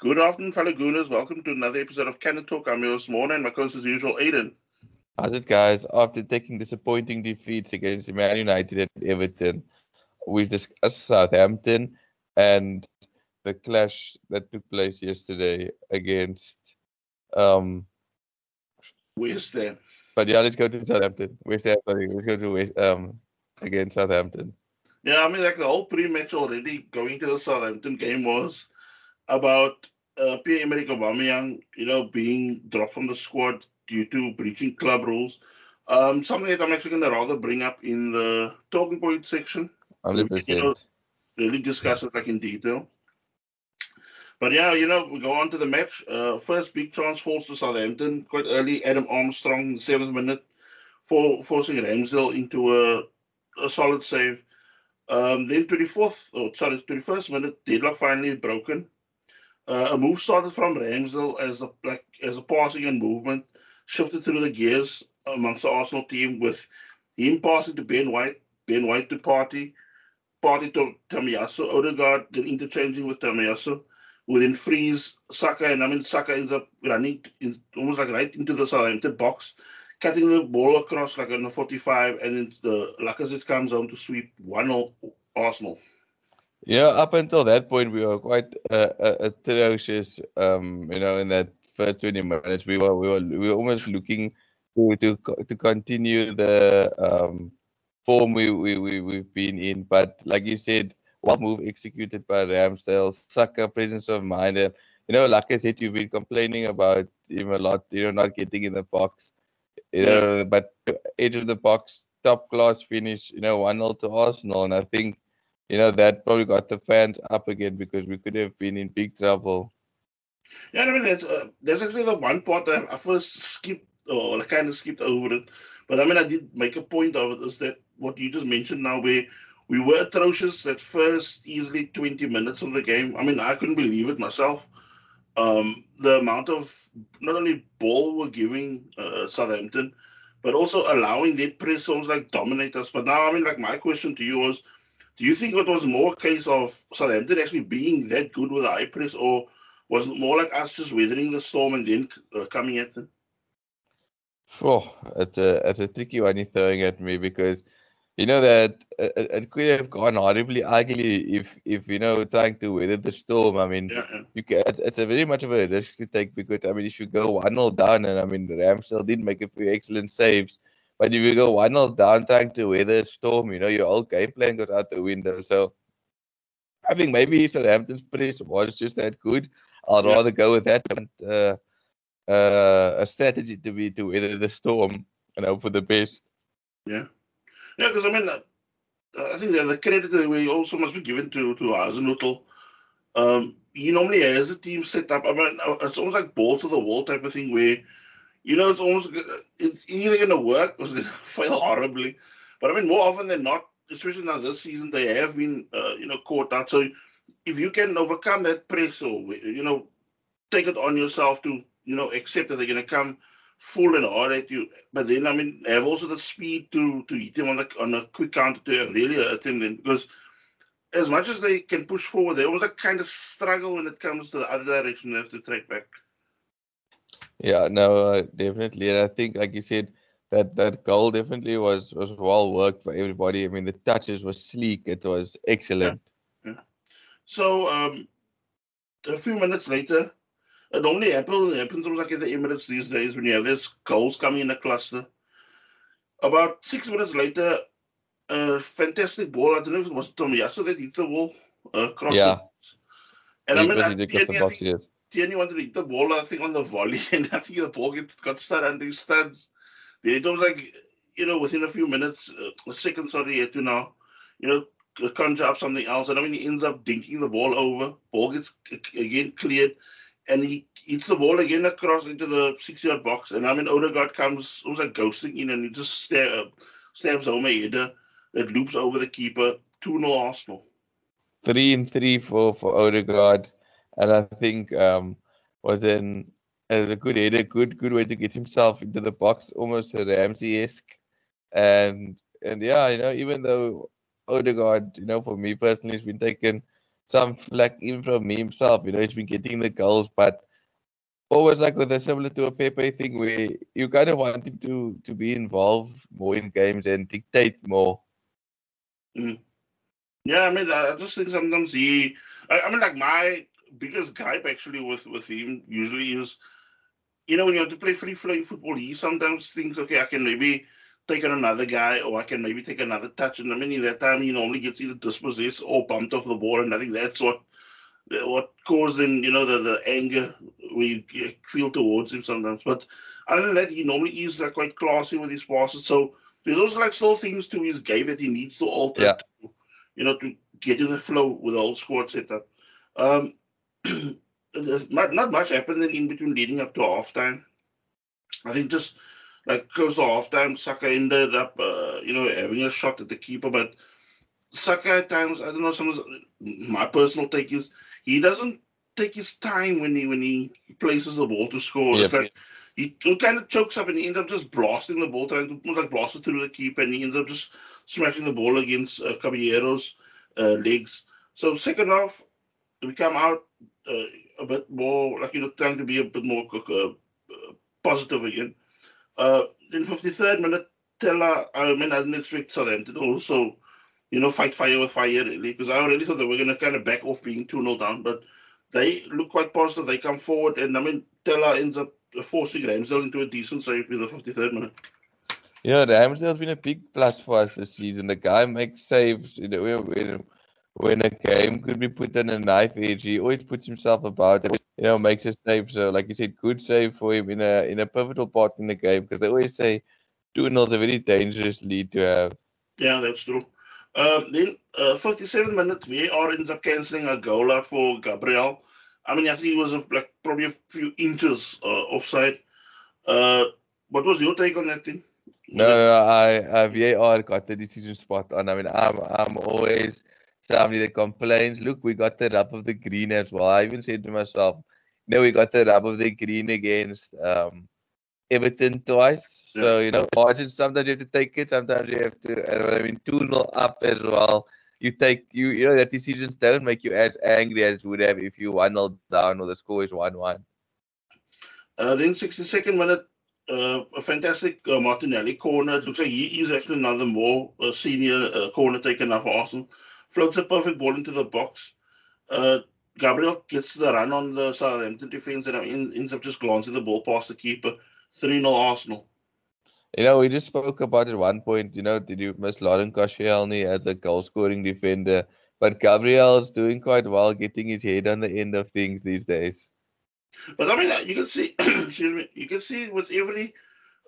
Good afternoon, fellow Gooners. Welcome to another episode of Cannon Talk. I'm your host, Morna, and my co-host as usual, Aiden. How's it, guys? After taking disappointing defeats against Man United and Everton, we've discussed Southampton and the clash that took place yesterday against um West Ham. But yeah, let's go to Southampton. West Ham, let's go to West um against Southampton. Yeah, I mean, like the whole pre-match already going to the Southampton game was about uh, Pierre-Emerick Aubameyang, you know, being dropped from the squad due to breaching club rules. Um, something that I'm actually going to rather bring up in the talking point section. 100%. You know, really discuss it like in detail. But yeah, you know, we go on to the match. Uh, first big chance falls to Southampton quite early. Adam Armstrong in the seventh minute, for, forcing Ramsdale into a, a solid save. Um, then 24th, oh, sorry, 21st minute, deadlock finally broken. Uh, a move started from Ramsdale as a like as a passing and movement shifted through the gears amongst the Arsenal team with him passing to Ben White, Ben White to Partey, Partey to Tomiyasu, Odegaard then interchanging with Tomiyasu, who then frees Saka, and I mean Saka ends up running in, almost like right into the Southampton box, cutting the ball across like on the 45, and then the Lacazette comes on to sweep 1-0 Arsenal. Yeah, up until that point, we were quite uh, atrocious. Um, you know, in that first twenty minutes, we were we were we were almost looking to to to continue the um, form we we we we've been in. But like you said, one move executed by Ramsdale, Saka presence of mind, and you know, like I said, you've been complaining about him a lot. You know, not getting in the box. You know, but edge of the box, top class finish. You know, one 0 to Arsenal, and I think you know, that probably got the fans up again because we could have been in big trouble. Yeah, I mean, there's, uh, there's actually the one part that I first skipped or I kind of skipped over it. But I mean, I did make a point of it is that what you just mentioned now, where we were atrocious at first easily 20 minutes of the game. I mean, I couldn't believe it myself. Um, the amount of not only ball we're giving uh, Southampton, but also allowing their press almost like dominate us. But now, I mean, like my question to you was, do you think it was more a case of Southampton actually being that good with the high press, or was it more like us just weathering the storm and then uh, coming at them? Oh, it's a it's a tricky one you're throwing at me because you know that it, it could have gone horribly ugly if if you know trying to weather the storm. I mean, Yeah, you can, it's, it's a very much of a risk to take because I mean if you go one 0 down and I mean Ramsdale did make a few excellent saves, but if you go one 0 down trying to weather a storm, you know your whole game plan goes out the window. So I think maybe Southampton's press was just that good. I'd Yeah. rather go with that than uh, uh, a strategy to be to weather the storm and hope for the best. Yeah, yeah, because I mean, uh, I think the credit that we also must be given to to Hasenhuttl. Um, he normally has a team set up. I mean, uh, it's almost like ball to the wall type of thing where, you know, it's almost it's either going to work or it's going to fail horribly. But I mean, more often than not, especially now this season, they have been, uh, you know, caught out. So if you can overcome that press or you know, take it on yourself to you know accept that they're going to come full and hard at you. But then, I mean, have also the speed to to hit them on the on a quick counter to really hurt him. Then because as much as they can push forward, they almost like kind of struggle when it comes to the other direction. They have to track back. Yeah, no, uh, definitely. And I think, like you said, that that goal definitely was was well worked by everybody. I mean, the touches were sleek. It was excellent. So um, a few minutes later, it only happens, it happens almost like in the Emirates these days when you have this goals coming in a cluster. About six minutes later, a fantastic ball. I don't know if it was Tomiyasu that hit the ball uh, across. Yeah. The, and I He mean, was I, the I box, yes. Tierney wanted to hit the ball, I think, on the volley, and I think the ball get, got stuck under his studs. Then it was like, you know, within a few minutes, uh, a second, sorry, he to now, you know, conjure up something else. And I mean, he ends up dinking the ball over. Ball gets again cleared, and he hits the ball again across into the six-yard box. And I mean, Odegaard comes almost like ghosting in, and he just stab, stabs home a header that loops over the keeper. 2 0 Arsenal. Three and three for for Odegaard, and I think um was in as a good header, good good way to get himself into the box, almost a Ramsey esque, and and yeah, you know, even though Odegaard, you know, for me personally, has been taken some flack even from me himself. You know, he's been getting the goals, but always like with a similar to a Pepe thing where you kind of want him to to be involved more in games and dictate more. Mm. Yeah, I mean, I just think sometimes he. I, I mean, like my biggest gripe actually with with him usually is, you know, when you have to play free flowing football, he sometimes thinks, okay, I can maybe take on another guy or I can maybe take another touch. And I mean, in that time, he normally gets either dispossessed or bumped off the ball. And I think that's what what caused him, you know, the, the anger we feel towards him sometimes. But other than that, he normally is like, quite classy with his passes. So there's also like still things to his game that he needs to alter, yeah. to, you know, to get in the flow with the whole squad setup. Um, not, not much happened in between leading up to halftime. I think just like close to halftime, Saka ended up, uh, you know, having a shot at the keeper. But Saka at times, I don't know, some my personal take is he doesn't take his time when he when he places the ball to score. Yep. It's like he, kind of chokes up and he ends up just blasting the ball, trying to almost like blast it through the keeper, and he ends up just smashing the ball against uh, Caballero's uh, legs. So second half, we come out a bit more like you know trying to be a bit more uh, positive again. Uh, in 53rd minute, Tella, I mean, I didn't expect Southampton to also, you know, fight fire with fire, really, because I already thought they were going to kind of back off being 2 0 down, but they look quite positive. They come forward, and I mean, Tella ends up forcing Ramsdale into a decent save in the 53rd minute. Yeah, Ramsdale's been a big plus for us this season. The guy makes saves. You know, when, a game could be put on a knife edge, he always puts himself about it. You know, makes a save. So, like you said, good save for him in a in a pivotal part in the game because they always say 2 0 is a very dangerous lead to have. Yeah, that's true. Um, then, uh, 57 minutes, VAR ends up cancelling a goal for Gabriel. I mean, I think he was like probably a few inches uh, offside. Uh, what was your take on that thing? No, no, I, I VAR got the decision spot on. I mean, I'm I'm always somebody that complains. Look, we got the rub of the green as well. I even said to myself, no, we got the rub of the green against um, Everton twice. Yeah. So you know, margin. Sometimes you have to take it. Sometimes you have to. I mean, two 0 up as well. You take you you know that decisions don't make you as angry as would have if you one 0 down or the score is one one. Uh, then sixty second minute, uh, a fantastic uh, Martinelli corner. It looks like he is actually another more uh, senior uh, corner taken now for Arsenal. Floats a perfect ball into the box. Uh, Gabriel gets the run on the Southampton defense and ends up just glancing the ball past the keeper. 3 0 Arsenal. You know, we just spoke about at one point, you know, did you miss Laurent Koscielny as a goal scoring defender? But Gabriel's doing quite well, getting his head on the end of things these days. But I mean, you can see, excuse me, you can see with every,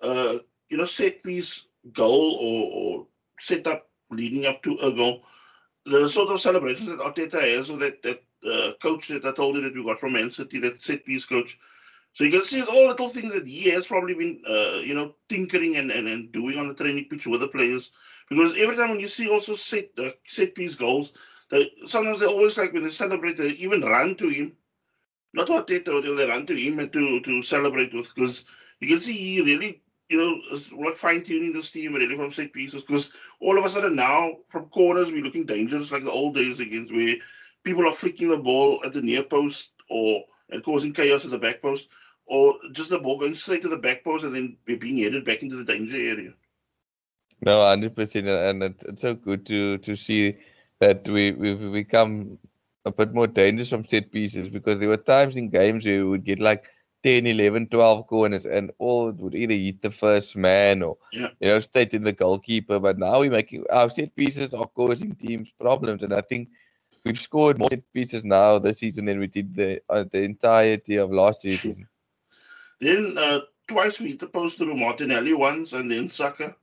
uh, you know, set piece goal or, or set up leading up to a goal, the sort of celebrations that Arteta has, or that that uh, coach that I told you that we got from Man City, that set piece coach, so you can see it's all little things that he has probably been, uh, you know, tinkering and, and, and doing on the training pitch with the players. Because every time when you see also set uh, set piece goals, they, sometimes they always like when they celebrate, they even run to him. Not do, they run to him and to, to celebrate with. Because you can see he really, you know, like fine tuning this team really from set pieces. Because all of a sudden now, from corners, we're looking dangerous like the old days against where people are flicking the ball at the near post or and causing chaos at the back post or just the ball going straight to the back post and then being headed back into the danger area. No, hundred percent, and it's, it's so good to to see that we we've become a bit more dangerous from set pieces because there were times in games where we would get like 10, 11, 12 corners and all would either hit the first man or yeah. you know straight in the goalkeeper. But now we're making our set pieces are causing teams problems, and I think we've scored more set pieces now this season than we did the uh, the entirety of last season. Then uh, twice we hit the post through Martinelli once and then Saka,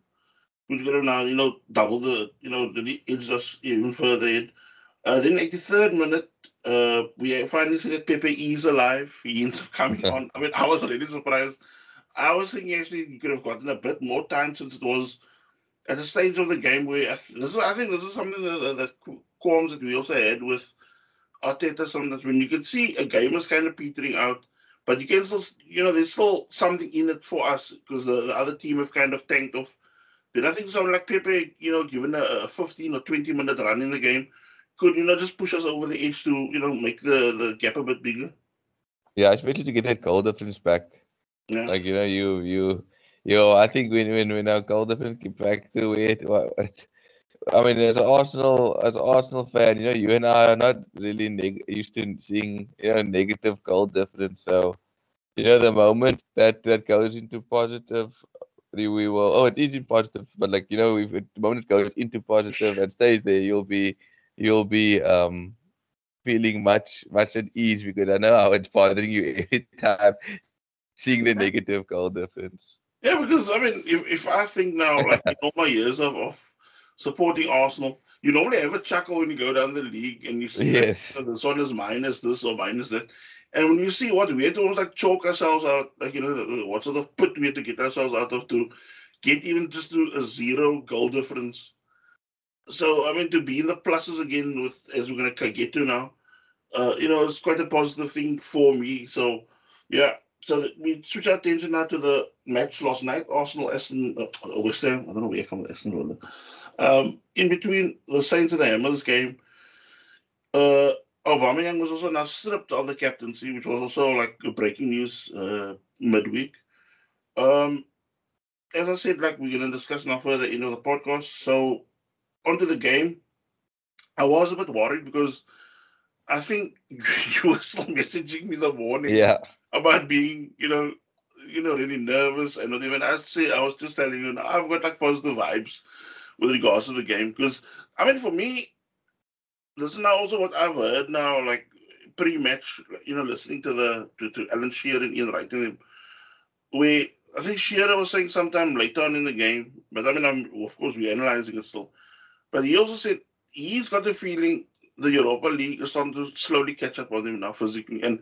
which could have now, you know, double the, you know, the edged us even further in. Uh, then 83rd minute, uh, we finally see that Pepe is alive. He ends up coming on. I mean, I was really surprised. I was thinking actually he could have gotten a bit more time since it was at a stage of the game where I, th- this is, I think this is something that, that qualms that we also had with Arteta sometimes when you could see a game was kind of petering out but you can still, you know, there's still something in it for us because the, the other team have kind of tanked off. But I think someone like Pepe, you know, given a, a 15 or 20 minute run in the game, could you know just push us over the edge to you know make the the gap a bit bigger. Yeah, especially to get that goal difference back. Yeah. Like you know, you you you know, I think when when when our goal difference get back to it, what, what I mean, as an Arsenal as an Arsenal fan, you know, you and I are not really neg- used to seeing you know negative goal difference. So, you know, the moment that that goes into positive, we will. Oh, it is in positive, but like you know, if it, the moment it goes into positive and stays there, you'll be you'll be um feeling much much at ease because I know how it's bothering you every time seeing the negative goal difference. Yeah, because I mean, if, if I think now, like in all my years of, of supporting Arsenal, you normally have a chuckle when you go down the league and you see Yes. that this one is minus this or minus that. And when you see what we had to almost like choke ourselves out, like, you know, what sort of pit we had to get ourselves out of to get even just to a zero goal difference. So, I mean, to be in the pluses again with, as we're going to get to now, uh, you know, it's quite a positive thing for me. So, yeah. So we switch our attention now to the match last night, Arsenal, Aston, uh, West Ham. I don't know where I come with Aston Villa. Um, in between the Saints and the Hammers game, uh, Aubameyang was also now stripped of the captaincy, which was also like breaking news uh, midweek. Um, as I said, like we're going to discuss now further into the podcast. So onto the game, I was a bit worried because I think you were still messaging me the morning Yeah. about being, you know, you know, really nervous and not even. I say I was just telling you, I've got like positive vibes with regards to the game because I mean, for me, this is now also what I've heard now, like pre-match, you know, listening to the to, to Alan Shearer and Ian writing them, where I think Shearer was saying sometime later on in the game, but I mean, I'm of course we're analyzing it still, but he also said he's got a feeling the Europa League is starting to slowly catch up on him now physically. And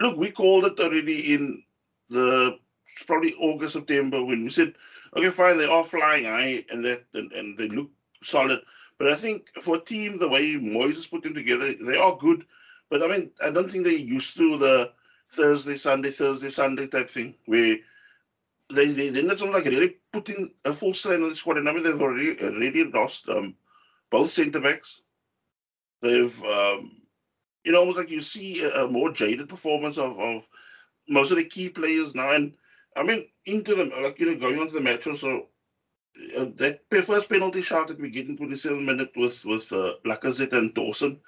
look, we called it already in the probably August, September when we said, okay, fine, they are flying high and that and, and they look solid. But I think for a team, the way Moyes put them together, they are good. But I mean, I don't think they're used to the Thursday, Sunday, Thursday, Sunday type thing where they they they're not like really putting a full strain on the squad. And I mean, they've already already lost um, both centre backs. They've um, you know almost like you see a, more jaded performance of of most of the key players now. And I mean, into the like you know going on to the match also. Uh, that first penalty shot that we get in 27 minutes with with uh, Lacazette and Dawson,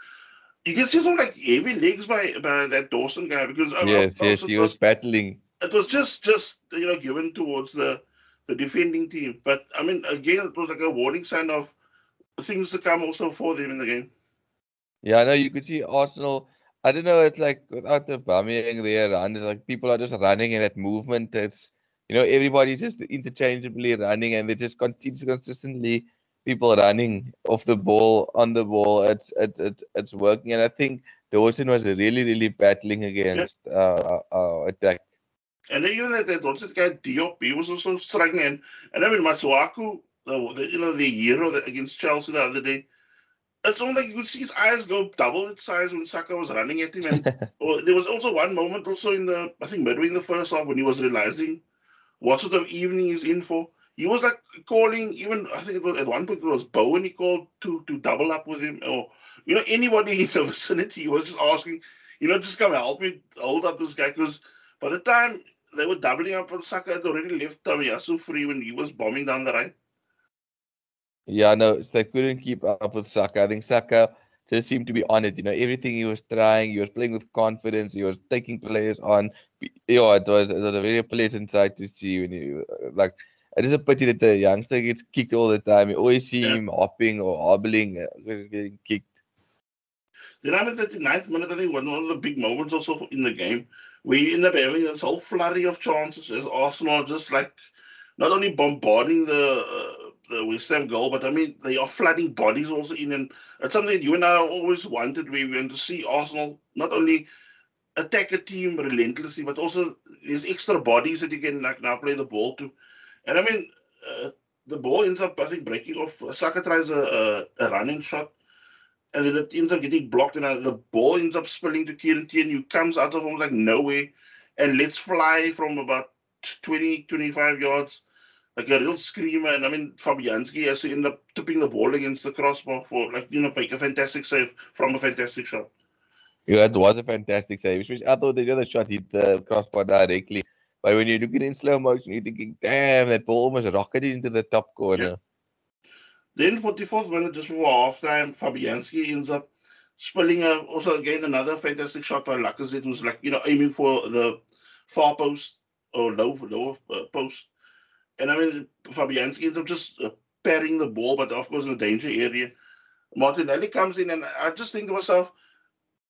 you can see some like heavy legs by by that Dawson guy because uh, Yes, uh, yes, Dawson he was battling. it was just just you know given towards the the defending team. But I mean, again, it was like a warning sign of things to come also for them in the game. Yeah, I know you could see Arsenal. I don't know. It's like without the Aubameyang there, and it's like people are just running in that movement. It's you know everybody's just interchangeably running, and they just continue consistently people running off the ball on the ball. It's it's it's it's working, and I think Dawson was really really battling against uh, uh, attack. And then even that that what's that guy Diop, he was also struggling. And, and I mean Masuaku, the, you know the hero that, against Chelsea the other day. It's almost like you could see his eyes go double its size when Saka was running at him. And or oh, there was also one moment also in the I think midway in the first half when he was realizing what sort of evening he's in for. He was like calling even I think it was at one point it was Bowen he called to to double up with him or you know anybody in the vicinity. He was just asking, you know, just come help me hold up this guy because by the time they were doubling up on Saka, had already left Tomiyasu free when he was bombing down the right. Yeah, no, they couldn't keep up with Saka. I think Saka just seemed to be on it. You know, everything he was trying, he was playing with confidence. He was taking players on. Yeah, it was it was a very pleasant sight to see when you like. It is a pity that the youngster gets kicked all the time. You always see Yeah. him hopping or hobbling, uh, getting kicked. Then I'm the 39th minute, I think was one of the big moments also in the game, we end up having this whole flurry of chances as Arsenal just like not only bombarding the uh, the West Ham goal, but I mean they are flooding bodies also in, and it's something you and I always wanted. We want to see Arsenal not only attack a team relentlessly, but also there's extra bodies that you can like now play the ball to. And I mean, uh, the ball ends up I think breaking off. Saka tries a, a, a running shot and then it ends up getting blocked, and uh, the ball ends up spilling to Kieran Tierney, who comes out of almost like nowhere and lets fly from about 20, 25 yards like a real screamer. And I mean, Fabianski has to end up tipping the ball against the crossbar for like you know make a fantastic save from a fantastic shot. Yeah, it was a fantastic save. Which I thought the other shot hit the crossbar directly. But when you look at it in slow motion, you're thinking, damn, that ball almost rocketed into the top corner. Yeah. Then 44th minute, just before halftime, Fabianski ends up spilling a, also again another fantastic shot by Lacazette, who's like, you know, aiming for the far post or low, lower uh, post. And I mean, Fabianski ends up just uh, parrying the ball, but of course in the danger area. Martinelli comes in, and I just think to myself,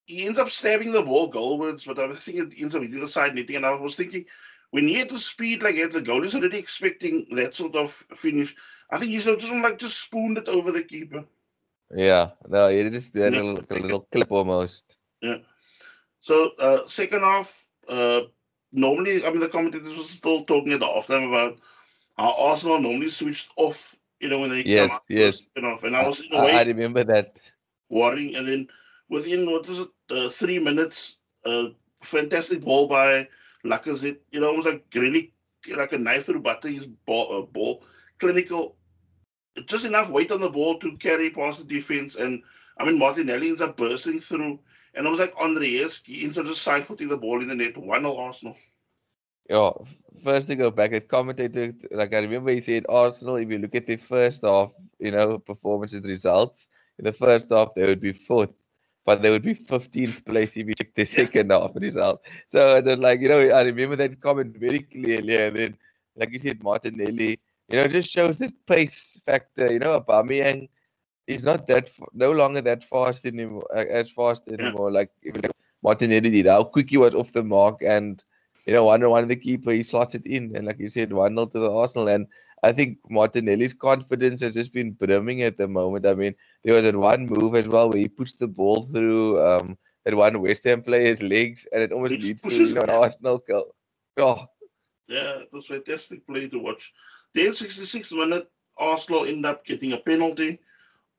he ends up stabbing the ball goalwards, but I think it ends up hitting the side netting. And I was thinking, when he had the speed like that, the goalie's already expecting that sort of finish. I think he's just like just spooned it over the keeper. Yeah, no, he just did a little, a little clip almost. Yeah. So uh, second half, uh, normally, I mean, the commentators were still talking at the halftime about how Arsenal normally switched off, you know, when they yes, come out. Yes, you know, and I was in a way. I remember that. Worrying, and then within what was it, uh, three minutes, uh, fantastic ball by Lacazette. You know, almost like really like a knife through butter. His ball, uh, ball, clinical, just enough weight on the ball to carry past the defense. And I mean, Martinelli ends up bursting through, and I was like Andreas, he ends up just side footing the ball in the net. One 0 Arsenal. Yeah, first to go back, it commentated like I remember he said Arsenal. If you look at the first half, you know, performances results in the first half, they would be fourth but they would be 15th place if you check the second half result. So it was like, you know, I remember that comment very clearly. And then, like you said, Martinelli, you know, just shows the pace factor. You know, Aubameyang is not that, no longer that fast anymore, as fast anymore. Like, like Martinelli did, how quick he was off the mark. And, you know, one one of the keeper, he slots it in. And like you said, 1 0 to the Arsenal. And I think Martinelli's confidence has just been brimming at the moment. I mean, there was that one move as well where he puts the ball through um, that one West Ham player's legs and it almost leads to you know, an Arsenal goal. Oh. Yeah, it was fantastic play to watch. Then 66 minute, Arsenal end up getting a penalty.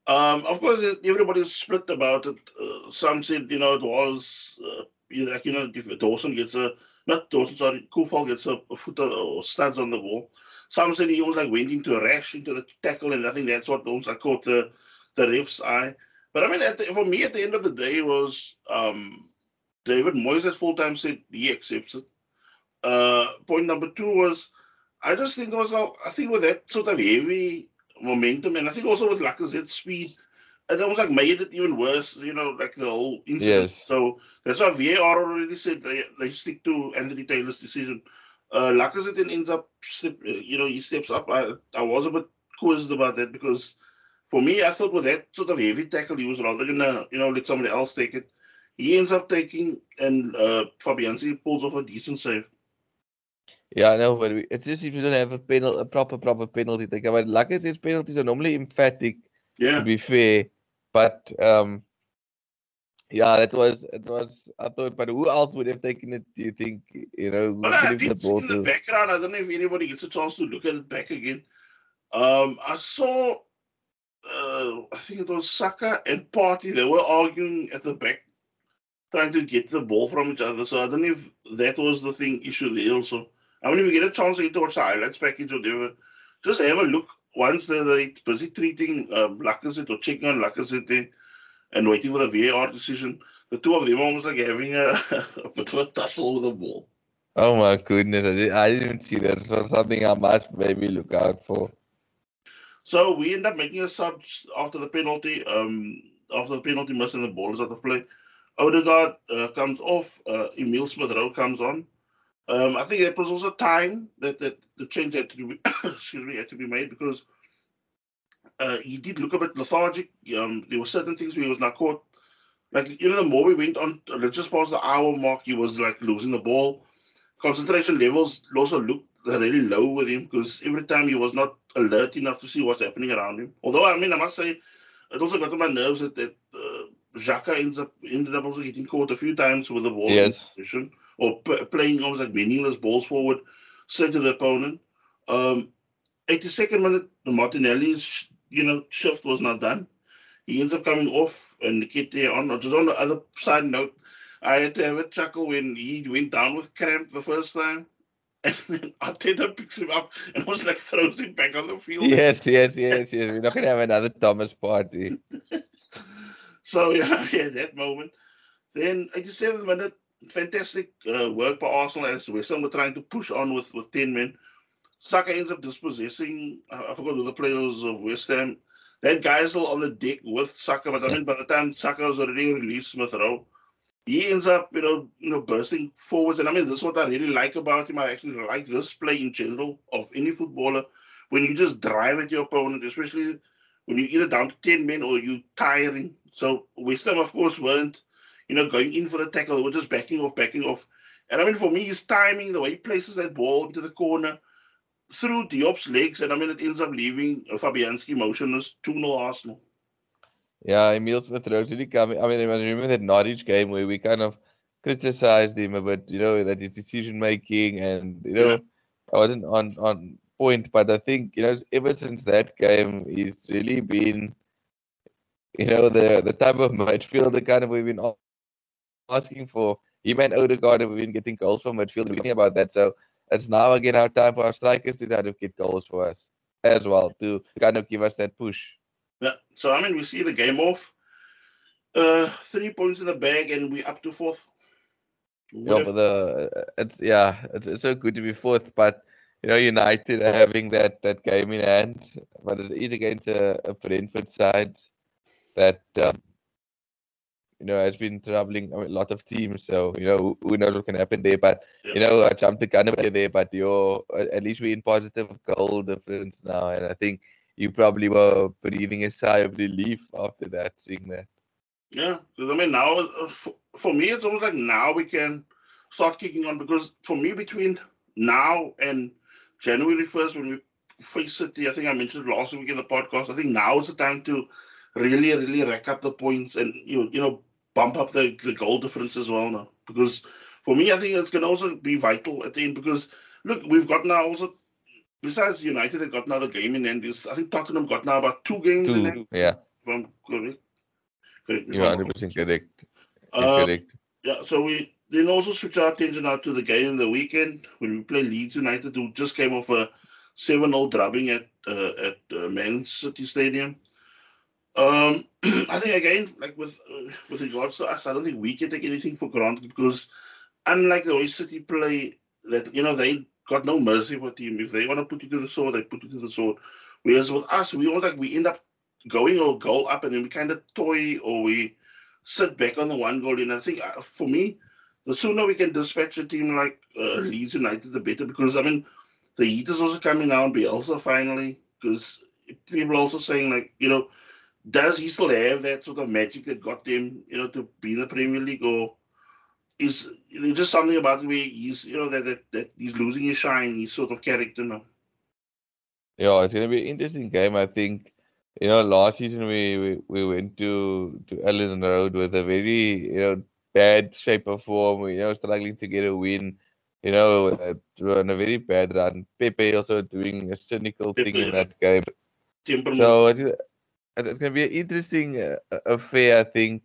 Um, of course, everybody's split about it. Uh, some said, you know, it was uh, like, you know, if Dawson gets a, not Dawson, sorry, Coufal gets a, a foot or studs on the ball. Said he almost like went into a rash into the tackle, and I think that's what almost like caught the the ref's eye. But I mean, the, for me, at the end of the day, was um, David Moyes full time said he accepts it. Uh, point number two was I just think was I think with that sort of heavy momentum, and I think also with Lacazette's speed, it almost like made it even worse. You know, like the whole incident. Yes. So that's why VAR already said they they stick to Anthony Taylor's decision uh, Lacazette then ends up, uh, you know, he steps up. I, I was a bit quizzed about that because for me, I thought with that sort of heavy tackle, he was rather gonna, you know, let somebody else take it. He ends up taking, and uh, Fabianski pulls off a decent save. Yeah, I know, but it's just if you don't have a penalty, a proper, proper penalty taker. But Lacazette's penalties are normally emphatic, yeah. to be fair. But um, yeah, that was it was I thought, but who else would have taken it? Do you think? You know, well, I did see in the background. I don't know if anybody gets a chance to look at it back again. Um, I saw, uh, I think it was Saka and Partey. They were arguing at the back, trying to get the ball from each other. So I don't know if that was the thing issue there also. I mean, if you get a chance to watch the highlights package or whatever, just have a look. Once they're, they're busy treating um, Lacazette or checking on Lacazette and waiting for the VAR decision. The two of them almost like having a, a bit of a tussle with the ball. Oh my goodness, I, did, I didn't see that. So something I must maybe look out for. So we end up making a sub after the penalty. Um, after the penalty miss and the ball is out of play. Odegaard uh, comes off. Uh, Emil Smith Rowe comes on. Um, I think it was also time that, that the change had to be excuse me had to be made because uh, he did look a bit lethargic. Um, there were certain things where he was not caught. Like, you know, the more we went on, let's just past the hour mark, he was like losing the ball. Concentration levels also looked really low with him because every time he was not alert enough to see what's happening around him. Although, I mean, I must say, it also got on my nerves that, that uh, Xhaka ends up ended up also getting caught a few times with the ball yes. in position or p- playing almost like meaningless balls forward, straight to the opponent. Um, 82nd minute, the Martinelli's you know, shift was not done. He ends up coming off and Nketiah on. Just on the other side note, I had to have a chuckle when he went down with cramp the first time. and then Arteta picks him up and was like throws him back on the field. Yes, yes, yes, yes. We're not gonna have another Thomas Partey. so yeah, yeah, that moment. Then 87th minute, fantastic uh, work by Arsenal as West Ham were trying to push on with, with 10 men. Saka ends up dispossessing, I forgot who the players of West Ham. That guy's still on the deck with Saka, but I mean, by the time Saka was already released Smith Rowe, he ends up, you know, you know, bursting forwards. And I mean, this is what I really like about him. I actually like this play in general of any footballer when you just drive at your opponent, especially when you're either down to 10 men or you're tiring. So West Ham, of course, weren't, you know, going in for the tackle. They were just backing off, backing off. And I mean, for me, his timing, the way he places that ball into the corner through Diop's legs, and I mean, it ends up leaving Fabianski motionless 2 0 Arsenal. Yeah, Emil Smith Rowe really coming. I mean, I remember that Norwich game where we kind of criticized him a bit, you know, that his decision making and, you know, yeah. I wasn't on, on point, but I think, you know, ever since that game, he's really been, you know, the, the type of midfielder kind of we've been asking for. Him and Odegaard have been getting goals from midfield. We're thinking about that. So it's now again our time for our strikers to kind of get goals for us as well to kind of give us that push. Yeah. So I mean, we see the game off. Uh, three points in the bag, and we up to fourth. yeah, but the it's yeah, it's, it's so good to be fourth, but you know, United having that that game in hand, but it is against a, a Brentford side that um, you know has been troubling a lot of teams. So you know, who knows what can happen there? But you know, I jumped the gun a bit there, but you're at least we're in positive goal difference now, and I think you probably were breathing a sigh of relief after that, seeing that. Yeah, because I mean, now uh, for, for me, it's almost like now we can start kicking on because for me, between now and January 1st, when we face City, I think I mentioned last week in the podcast, I think now is the time to really, really rack up the points and, you know, you know bump up the, the goal difference as well now. Because for me, I think it's going to also be vital at the end because, look, we've got now also besides United, they've got another game in end. I think Tottenham got now about two games two, in end. Yeah. From correct. correct You're 100 percent correct. Uh, correct. Yeah. So we then also switch our attention now to the game in the weekend when we play Leeds United, who just came off a 7 0 drubbing at uh, at uh, Man City Stadium. Um, I think again, like with uh, with regards to us, I don't think we can take anything for granted because unlike the way City play, that you know they got no mercy for a team. If they want to put you to the sword, they put you to the sword. Whereas with us, we all like we end up going or goal up, and then we kind of toy or we sit back on the one goal. And I think uh, for me, the sooner we can dispatch a team like uh, Leeds United, the better. Because I mean, the heat is also coming now, and Bielsa finally. Because people are also saying like, you know, does he still have that sort of magic that got them, you know, to be in the Premier League, or is there's just something about the way he's you know that, that that he's losing his shine, his sort of character now. Yeah, it's gonna be an interesting game. I think you know last season we we, we went to to Elland Road with a very you know bad shape of form. You know struggling to get a win. You know, uh, on a very bad run. Pepe also doing a cynical Pepe, thing in that game. So it's, going to be an interesting uh, affair, I think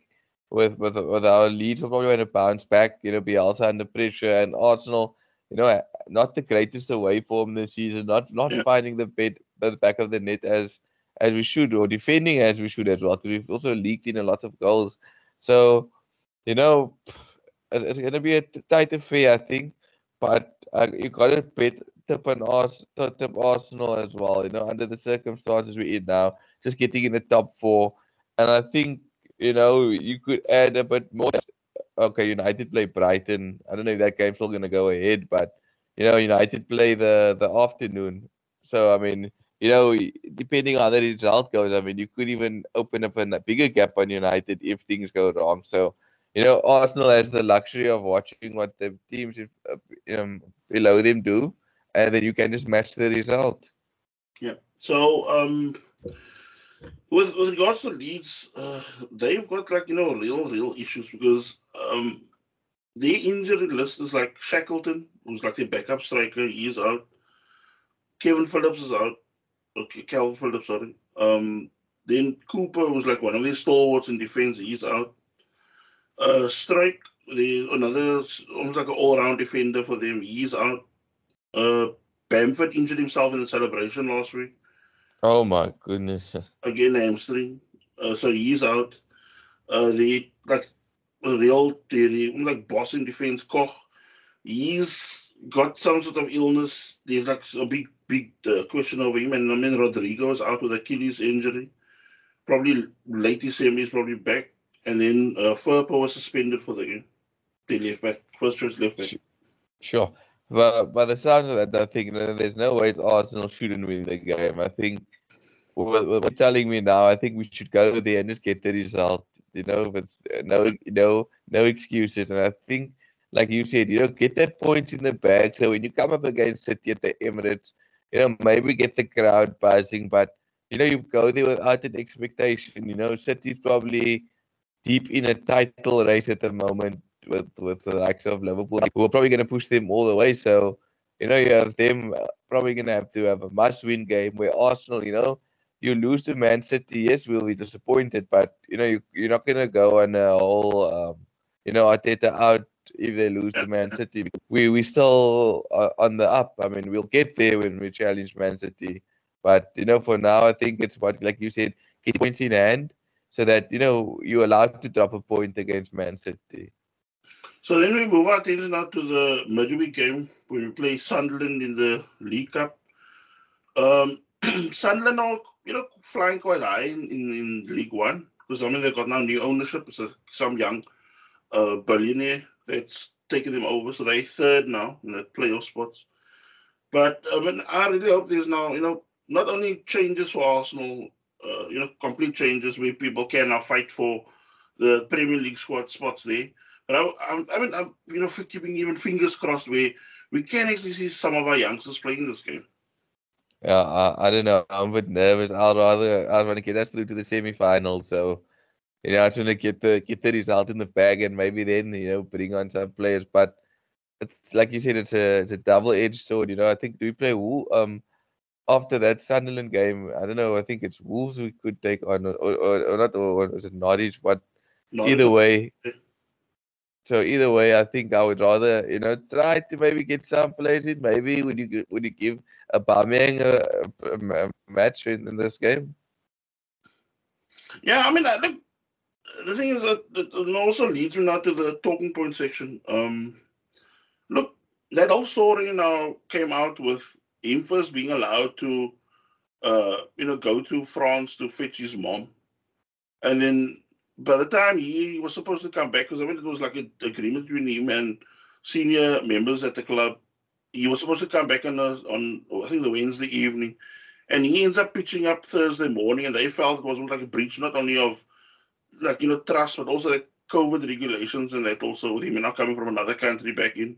with with with our lead, we're probably going to bounce back. You know, be Bielsa under pressure, and Arsenal, you know, not the greatest away form this season. Not not yeah. finding the bed the back of the net as as we should, or defending as we should as well. Because we've also leaked in a lot of goals. So, you know, it's going to be a tight affair, I think. But uh, you got to bet tip on Ars, tip Arsenal as well. You know, under the circumstances we're in now, just getting in the top four, and I think you know, you could add a bit more. Okay, United play Brighton. I don't know if that game's still going to go ahead, but you know, United play the the afternoon. So I mean, you know, depending on how the result goes, I mean, you could even open up a bigger gap on United if things go wrong. So you know, Arsenal has the luxury of watching what the teams um, below them do, and then you can just match the result. Yeah. So um, with with regards to Leeds, uh, they've got like you know real real issues because um, their injury list is like Shackleton, who's like their backup striker, he's out. Kevin Phillips is out. Okay, Calvin Phillips, sorry. Um, then Cooper was like one of their stalwarts in defense, he's out. Uh, Struijk, the another almost like an all-round defender for them, he's out. Uh, Bamford injured himself in the celebration last week. Oh my goodness. Again, hamstring. Uh, so he's out. Uh, the like real the, the like boss in defense, Koch. He's got some sort of illness. There's like a big big uh, question over him. And I mean, Rodrigo is out with Achilles injury. Probably late December, he's probably back. And then uh, Firpo was suspended for the game. They left back, first choice left back. Sure. But by the sound of that, I think there's no way Arsenal shouldn't win the game. I think what, what you're telling me now, I think we should go there and just get the result. You know, but uh, no, no, no excuses. And I think, like you said, you know, get that point in the bag. So when you come up against City at the Emirates, you know, maybe get the crowd buzzing. But you know, you go there without an expectation. You know, City's probably deep in a title race at the moment with with the likes of Liverpool, who are probably going to push them all the way. So, you know, you have them uh, probably going to have to have a must-win game. Where Arsenal, you know, you lose to Man City, yes, we'll be disappointed, but you know, you you're not to go on a whole, um, you know, Arteta out if they lose to Man City. We we still are on the up. I mean, we'll get there when we challenge Man City. But you know, for now, I think it's what, like you said, get points in hand, so that you know you're allowed to drop a point against Man City. So then we move our attention now to the midweek game when we play Sunderland in the League Cup. Um, Sunderland are, you know, flying quite high in, in, in League One because I mean they've got now new ownership. It's some young uh, billionaire that's taken them over, so they're third now in the playoff spots. But I mean, I really hope there's now, you know, not only changes for Arsenal, uh, you know, complete changes where people can now fight for the Premier League squad spots there but I, I, I mean, I'm you know keeping even fingers crossed where we can actually see some of our youngsters playing this game. Yeah, I, I don't know. I'm a bit nervous. I'd rather I want to get us through to the semi-final. So, you know, I just want to get the get the result in the bag and maybe then you know bring on some players. But it's like you said, it's a it's a double-edged sword. You know, I think do we play Wool um after that Sunderland game? I don't know. I think it's Wolves we could take on, or or, or not, or was it Norwich? But Norwich either way. So either way, I think I would rather, you know, try to maybe get some players in. Maybe would you would you give a, a, a match in, in, this game? Yeah, I mean, I think the thing is that it also leads me now to the talking point section. Um, look, that whole story you now came out with him first being allowed to, uh, you know, go to France to fetch his mom, and then by the time he was supposed to come back, because I mean it was like an agreement between him and senior members at the club. He was supposed to come back on a, on I think the Wednesday evening, and he ends up pitching up Thursday morning, and they felt it was like a breach not only of like you know trust, but also the COVID regulations and that also with him not coming from another country back in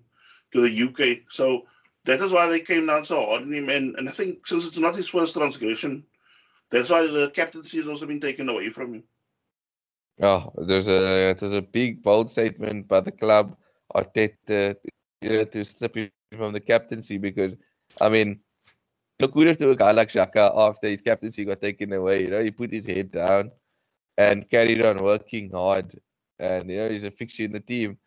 to the UK. So that is why they came down so hard on him, and and I think since it's not his first transgression, that's why the captaincy has also been taken away from him. Oh, there's a there's a big bold statement by the club Arteta to strip him from the captaincy because I mean look kudos to a guy like Xhaka after his captaincy got taken away. You know, he put his head down and carried on working hard and you know he's a fixture in the team.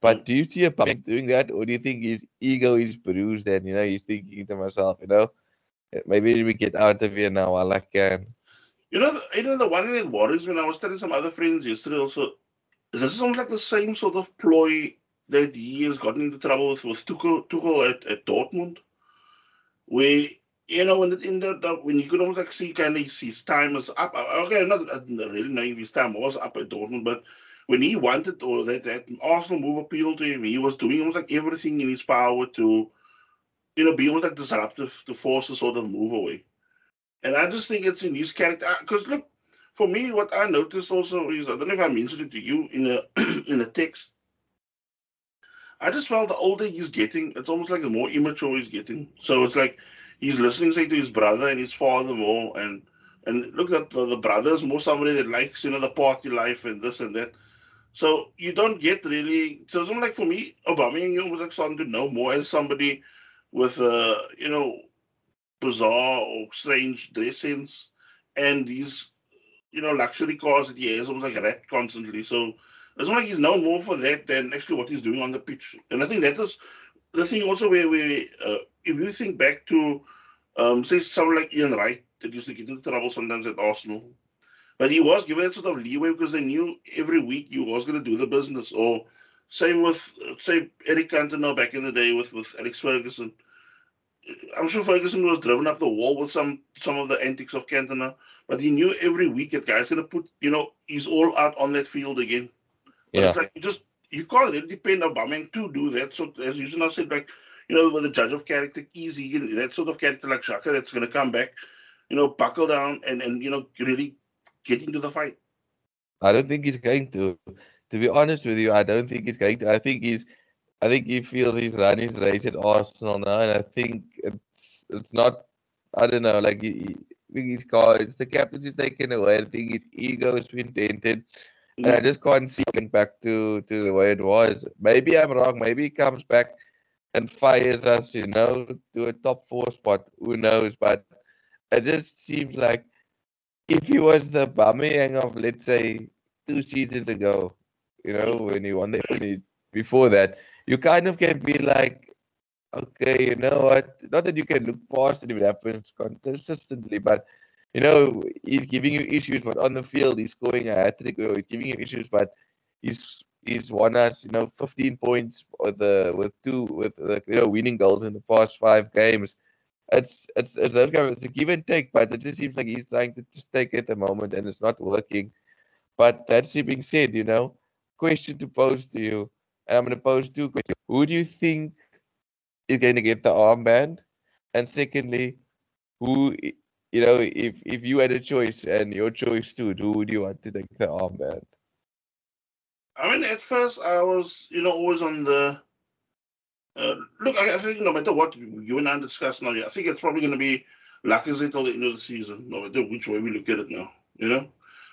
But do you see a public doing that or do you think his ego is bruised and you know he's thinking to myself, you know, maybe we get out of here now while I can. You know, you know the one thing that worries me. I was telling some other friends yesterday also. This sounds like the same sort of ploy that he has gotten into trouble with with Tuchel, Tuchel at, at Dortmund, where you know when it ended up when you could almost like see kind of his, time was up. Okay, I'm not I didn't really know if his time was up at Dortmund, but when he wanted or that that Arsenal move appealed to him, he was doing almost like everything in his power to, you know, be almost like disruptive to force a sort of move away. And I just think it's in his character. Because look, for me, what I noticed also is I don't know if I mentioned it to you in a in a text. I just felt the older he's getting, it's almost like the more immature he's getting. So it's like he's listening say to his brother and his father more, and and look at the, the brother is more somebody that likes you know the party life and this and that. So you don't get really. So it's like for me, Aubameyang almost like starting to know more as somebody with uh you know bizarre or strange dressings and these, you know, luxury cars that he has almost like rat constantly. So it's not like he's known more for that than actually what he's doing on the pitch. And I think that is the thing also where we, uh, if you think back to, um, say someone like Ian Wright that used to get into trouble sometimes at Arsenal, but he was given that sort of leeway because they knew every week he was going to do the business. Or same with say Eric Cantona back in the day with with Alex Ferguson. I'm sure Ferguson was driven up the wall with some some of the antics of Cantona, but he knew every week that guy's going to put you know he's all out on that field again. But Yeah. it's like you just you can't really depend on Aubameyang to do that. So as you now said, like you know, with the judge of character, easy that sort of character like Xhaka that's going to come back, you know, buckle down and and you know really get into the fight. I don't think he's going to. To be honest with you, I don't think he's going to. I think he's, I think he feels he's run his race at Arsenal now, and I think it's it's not. I don't know. Like he, he- I think he's it's the captaincy's taken away. I think his ego has been dented, and I just can't see him back to to the way it was. Maybe I'm wrong. Maybe he comes back and fires us, you know, to a top four spot. Who knows? But it just seems like if he was the Aubameyang of let's say two seasons ago, you know, when he won the when he, before that, you kind of can be like, okay, you know what? Not that you can look past it if it happens consistently, but you know, he's giving you issues, but on the field he's scoring a hat trick, or he's giving you issues, but he's he's won us, you know, 15 points with the with two with the you know winning goals in the past five games. It's it's it's kind of, it's a give and take, but it just seems like he's trying to just take it at the moment and it's not working. But that's being said, you know, question to pose to you. And I'm gonna pose two questions. Who do you think is going to get the armband? And secondly, who you know, if if you had a choice and your choice too, who would you want to take the armband? I mean, at first I was, you know, always on the. Uh, look, I, I think no matter what you and I discuss now, I think it's probably going to be Lacazette till the end of the season, no matter which way we look at it now, you know.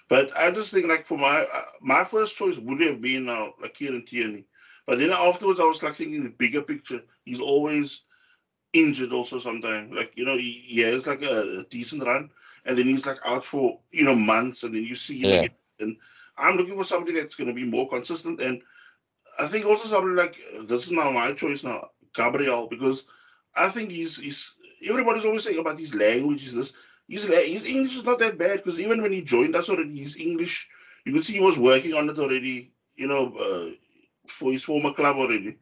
But I just think, like, for my uh, my first choice would have been uh, like Kieran Tierney. But then afterwards, I was like thinking the bigger picture. He's always injured, also sometimes. Like you know, he, he has like a, a decent run, and then he's like out for you know months, and then you see him Yeah. again. And I'm looking for somebody that's going to be more consistent. And I think also somebody like this is now my choice now, Gabriel, because I think he's he's everybody's always saying about his language. Is this his his English is not that bad because even when he joined us already, his English you could see he was working on it already. You know, uh, for his former club already.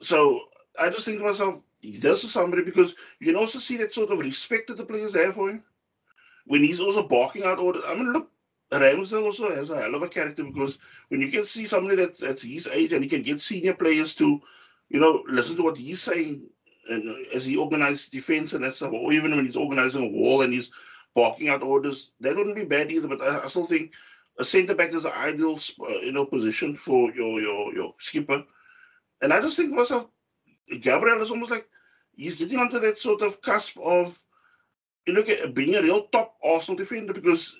So I just think to myself, this is somebody because you can also see that sort of respect that the players have for him when he's also barking out orders. I mean, look, Ramsdale also has a hell of a character because when you can see somebody that's, that's his age and he can get senior players to, you know, listen to what he's saying and uh, as he organizes defense and that stuff, or even when he's organizing a wall and he's barking out orders, that wouldn't be bad either. But I, I still think a centre back is the ideal, uh, you know, position for your your your skipper. And I just think to myself, Gabriel is almost like he's getting onto that sort of cusp of you look at being a real top Arsenal defender because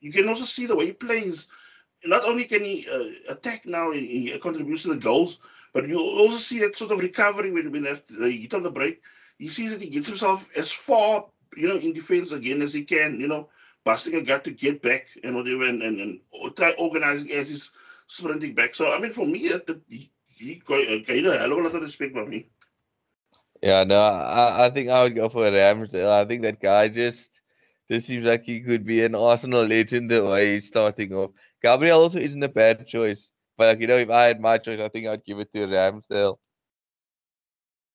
you can also see the way he plays. Not only can he uh, attack now, he, contributes to the goals, but you also see that sort of recovery when, when they hit on the break. He sees that he gets himself as far, you know, in defense again as he can, you know, busting a gut to get back and whatever, and, and, and try organizing as he's sprinting back. So, I mean, for me, that, he, he got- uh, gained a hell of a lot of respect by me. Yeah, no, I, I think I would go for Ramsdale. I think that guy just just seems like he could be an Arsenal legend the way he's starting off. Gabriel also isn't a bad choice. But like you know, if I had my choice, I think I'd give it to Ramsdale.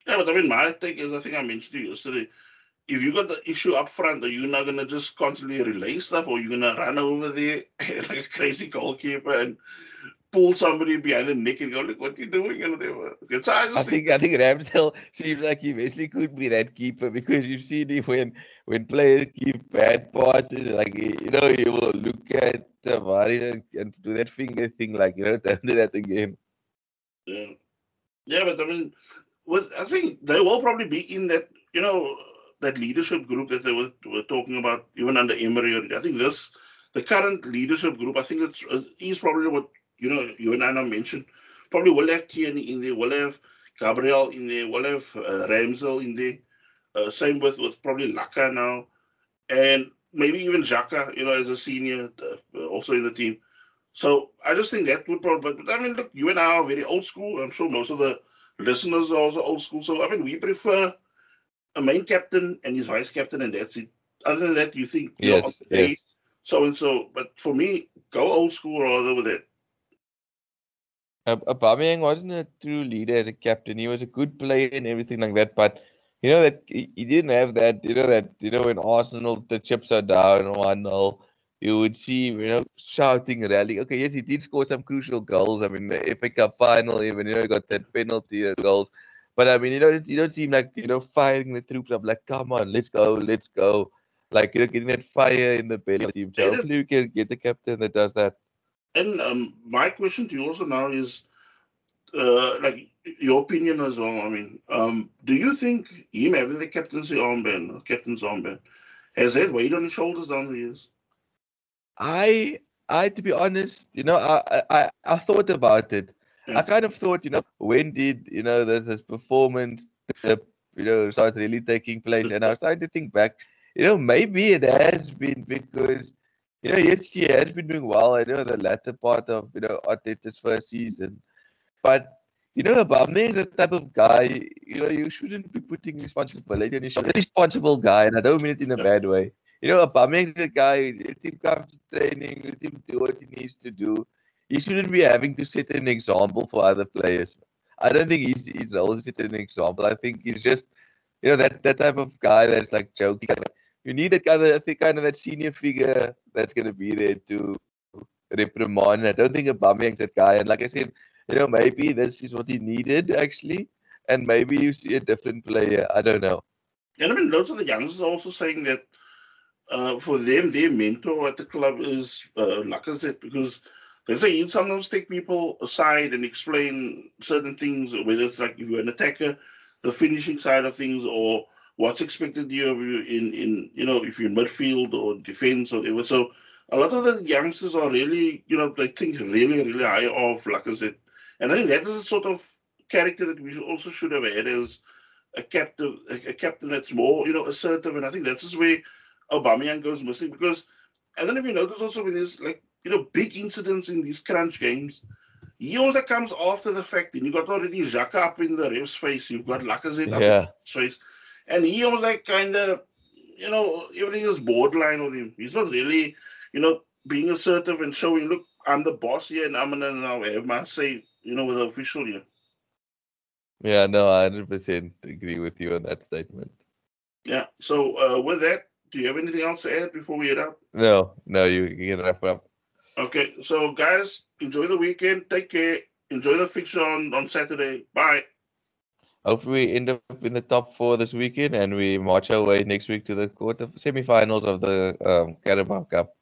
Yeah, but I mean, my take is, I think I mentioned to you yesterday, if you got the issue up front, are you not going to just constantly relay stuff or you're going to run over there like a crazy goalkeeper and pull somebody behind the neck and go, look, what you doing? And whatever. So I just I think, think I think Ramsdale seems like he basically could be that keeper because you've seen him when when players give bad passes, like you know, he will look at the body and, and do that finger thing, like you know, don't do that again. yeah. yeah, but I mean, with I think they will probably be in that, you know, that leadership group that they were, were talking about even under Emery. I think this, the current leadership group, I think it's uh, is probably what you know you and I now mentioned. Probably will have Tierney in there, will have Gabriel in there, will have uh, Ramsdale in there. Uh, same with with probably Laka now, and maybe even Xhaka, you know, as a senior, uh, also in the team. So I just think that would probably. But I mean, look, you and I are very old school. I'm sure most of the listeners are also old school. So I mean, we prefer a main captain and his vice captain, and that's it. Other than that, you think you Yes, know, okay, yes. so and so. But for me, go old school rather with it. Aubameyang wasn't a true leader as a captain. He was a good player and everything like that, but you know that he, he didn't have that. You know that you know when Arsenal the chips are down one 0 you would see you know shouting, rallying. Okay, yes, he did score some crucial goals. I mean, the FA Cup final, even you know, he got that penalty goals. But I mean, you don't you don't seem like you know firing the troops up. Like, come on, let's go, let's go. Like you know, getting that fire in the belly of the team. So hopefully we can get the captain that does that. And um, my question to you also now is, uh, like your opinion as well. I mean, um, do you think him having the captaincy armband, captain's armband, has that weight on his shoulders down the years? I I to be honest, you know, I, I- I thought about it. I kind of thought, you know, when did you know there's this performance dip, you know, start really taking place? And I was starting to think back, you know, maybe it has been because, you know, yes, he has been doing well. I know the latter part of you know Arteta's first season, but you know, Aubameyang is the type of guy, you know, you shouldn't be putting responsibility on his shoulders. Responsible guy, and I don't mean it in a bad way. You know, Aubameyang is a guy, let him come to training, let him do what he needs to do. He shouldn't be having to set an example for other players. I don't think he's role is set an example. I think he's just, you know, that, that type of guy that's like joking. You need that kind of, I think, kind of that senior figure that's going to be there to reprimand. I don't think Aubameyang's that guy. And like I said, you know, maybe this is what he needed actually, and maybe you see a different player. I don't know. And I mean, lots of the youngsters are also saying that uh, for them, their mentor at the club is uh, Lacazette because they say he'd sometimes take people aside and explain certain things, whether it's like if you're an attacker, the finishing side of things, or what's expected of you in, in you know, if you're in midfield or defense or whatever. So a lot of the youngsters are really, you know, they think really, really high of like I said. And I think that is the sort of character that we also should have had as a captive, a, a captain that's more, you know, assertive. And I think that's just where Aubameyang goes missing because I don't know if you notice also when there's like, you know, big incidents in these crunch games, he also comes after the fact. And you got already Xhaka up in the ref's face. You've got Lacazette up Yeah. in his face. And he almost like kind of, you know, everything is borderline on him. He's not really, you know, being assertive and showing, look, I'm the boss here and I'm going to now have my say, you know, with the official here. Yeah, no, I 100% agree with you on that statement. Yeah. So uh, with that, do you have anything else to add before we head out? No, no, you, you can wrap it up. Okay. So guys, enjoy the weekend. Take care. Enjoy the fixture on, on Saturday. Bye. Hopefully, we end up in the top four this weekend and we march our way next week to the quarter semi-finals of the um, Carabao Cup.